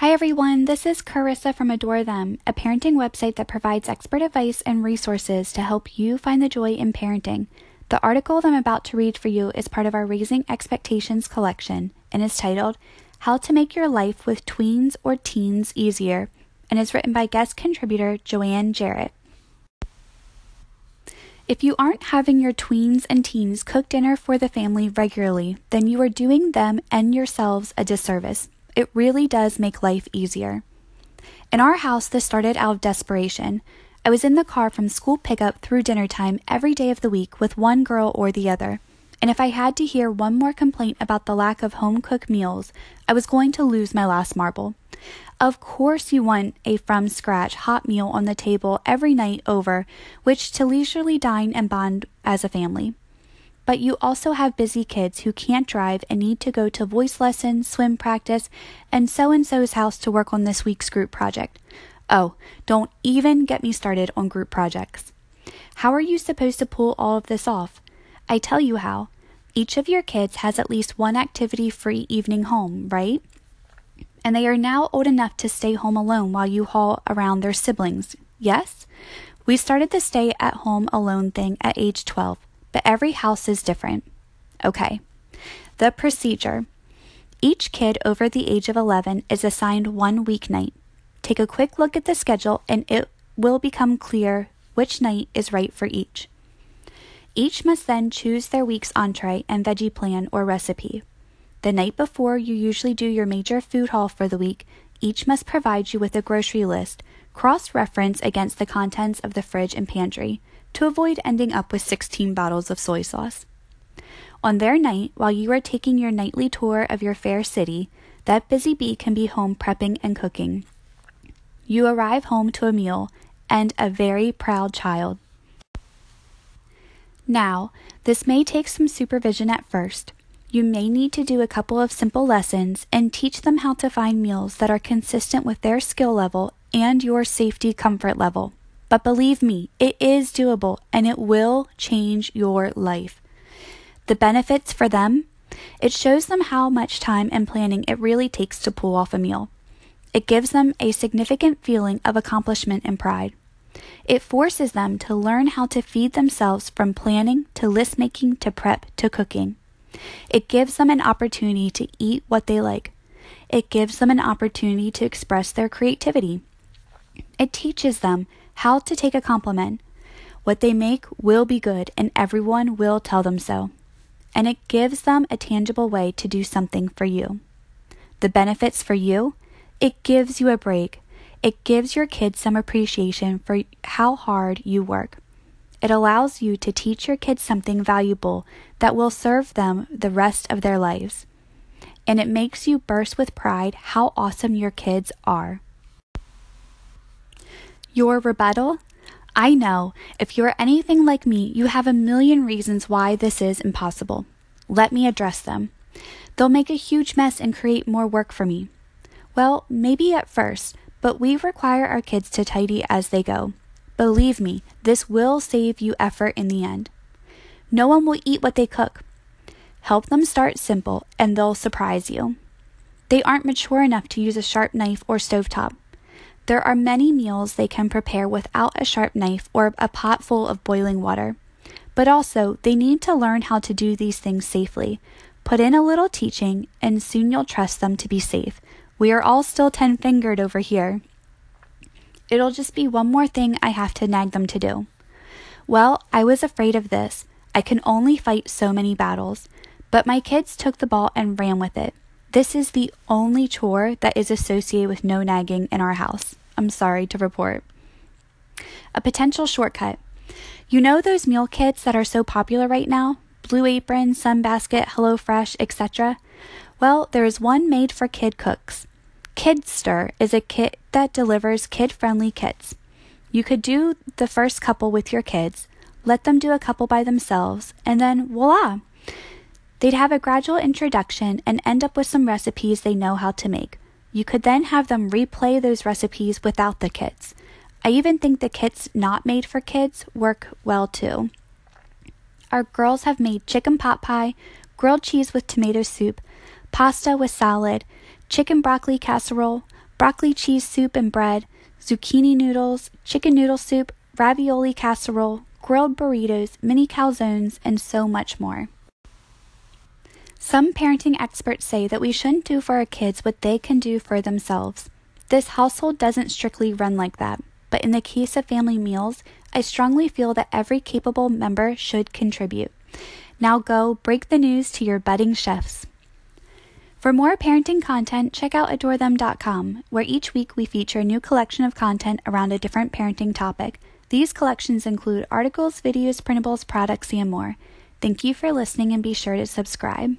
Hi everyone, this is Carissa from Adore Them, a parenting website that provides expert advice and resources to help you find the joy in parenting. The article that I'm about to read for you is part of our Raising Expectations collection and is titled How to Make Your Life with Tweens or Teens Easier and is written by guest contributor Joanne Jarrett. If you aren't having your tweens and teens cook dinner for the family regularly, then you are doing them and yourselves a disservice. It really does make life easier. In our house, this started out of desperation. I was in the car from school pickup through dinner time every day of the week with one girl or the other. And if I had to hear one more complaint about the lack of home cooked meals, I was going to lose my last marble. Of course, you want a from scratch hot meal on the table every night over which to leisurely dine and bond as a family. But you also have busy kids who can't drive and need to go to voice lessons, swim practice, and so and so's house to work on this week's group project. Oh, don't even get me started on group projects. How are you supposed to pull all of this off? I tell you how. Each of your kids has at least one activity free evening home, right? And they are now old enough to stay home alone while you haul around their siblings. Yes? We started the stay at home alone thing at age 12 but every house is different. Okay. The procedure each kid over the age of 11 is assigned one weeknight. Take a quick look at the schedule and it will become clear which night is right for each. Each must then choose their week's entree and veggie plan or recipe. The night before you usually do your major food haul for the week, each must provide you with a grocery list, cross reference against the contents of the fridge and pantry, to avoid ending up with 16 bottles of soy sauce. On their night, while you are taking your nightly tour of your fair city, that busy bee can be home prepping and cooking. You arrive home to a meal and a very proud child. Now, this may take some supervision at first. You may need to do a couple of simple lessons and teach them how to find meals that are consistent with their skill level and your safety comfort level. But believe me, it is doable and it will change your life. The benefits for them it shows them how much time and planning it really takes to pull off a meal. It gives them a significant feeling of accomplishment and pride. It forces them to learn how to feed themselves from planning to list making to prep to cooking. It gives them an opportunity to eat what they like. It gives them an opportunity to express their creativity. It teaches them how to take a compliment. What they make will be good, and everyone will tell them so. And it gives them a tangible way to do something for you. The benefits for you it gives you a break. It gives your kids some appreciation for how hard you work. It allows you to teach your kids something valuable that will serve them the rest of their lives. And it makes you burst with pride how awesome your kids are. Your rebuttal? I know, if you're anything like me, you have a million reasons why this is impossible. Let me address them. They'll make a huge mess and create more work for me. Well, maybe at first, but we require our kids to tidy as they go. Believe me, this will save you effort in the end. No one will eat what they cook. Help them start simple, and they'll surprise you. They aren't mature enough to use a sharp knife or stovetop. There are many meals they can prepare without a sharp knife or a pot full of boiling water. But also, they need to learn how to do these things safely. Put in a little teaching, and soon you'll trust them to be safe. We are all still ten fingered over here. It'll just be one more thing I have to nag them to do. Well, I was afraid of this. I can only fight so many battles. But my kids took the ball and ran with it. This is the only chore that is associated with no nagging in our house. I'm sorry to report. A potential shortcut. You know those meal kits that are so popular right now? Blue Apron, Sunbasket, HelloFresh, etc. Well, there is one made for kid cooks. Kidstir is a kit that delivers kid friendly kits. You could do the first couple with your kids, let them do a couple by themselves, and then voila! They'd have a gradual introduction and end up with some recipes they know how to make. You could then have them replay those recipes without the kits. I even think the kits not made for kids work well too. Our girls have made chicken pot pie, grilled cheese with tomato soup, pasta with salad, chicken broccoli casserole, broccoli cheese soup and bread, zucchini noodles, chicken noodle soup, ravioli casserole, grilled burritos, mini calzones, and so much more. Some parenting experts say that we shouldn't do for our kids what they can do for themselves. This household doesn't strictly run like that, but in the case of family meals, I strongly feel that every capable member should contribute. Now go break the news to your budding chefs. For more parenting content, check out adorethem.com, where each week we feature a new collection of content around a different parenting topic. These collections include articles, videos, printables, products, and more. Thank you for listening and be sure to subscribe.